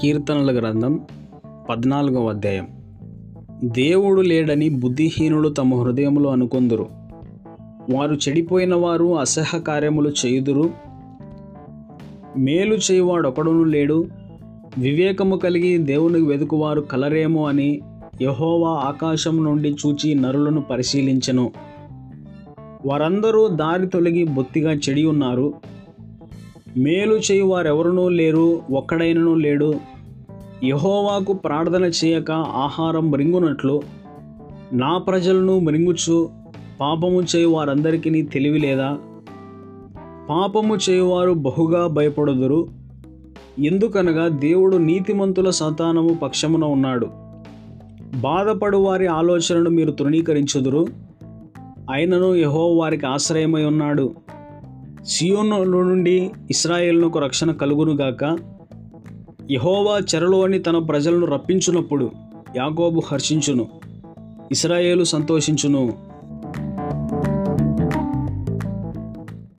కీర్తనల గ్రంథం పద్నాలుగవ అధ్యాయం. దేవుడు లేడని బుద్ధిహీనులు తమ హృదయములు అనుకొందురు. వారు చెడిపోయిన వారు అసహ్య కార్యములు చేయుదురు. మేలు చేయువాడొకడును లేడు. వివేకము కలిగి దేవునికి వెతుకువారు కలరేమో అని యహోవా ఆకాశం నుండి చూచి నరులను పరిశీలించెను. వారందరూ దారి తొలగి బొత్తిగా చెడి ఉన్నారు. మేలు చేయు వారెవరునూ లేరు ఒక్కడైనను లేడు. యహోవాకు ప్రార్థన చేయక ఆహారం మృంగునట్లు నా ప్రజలను మృంగుచు పాపము చేయు వారందరికీ తెలివి లేదా? పాపము చేయువారు బహుగా భయపడుదురు. ఎందుకనగా దేవుడు నీతిమంతుల సంతానము పక్షమున ఉన్నాడు. బాధపడు వారి ఆలోచనను మీరు తృణీకరించుదురు. అయినను యహో వారికి ఆశ్రయమై ఉన్నాడు. సియోను నుండి ఇస్రాయేల్నకు రక్షణ కలుగునుగాక యహోవా చెరలోని తన ప్రజలను రప్పించునప్పుడు యాగోబు హర్షించును. ఇస్రాయేలు సంతోషించును.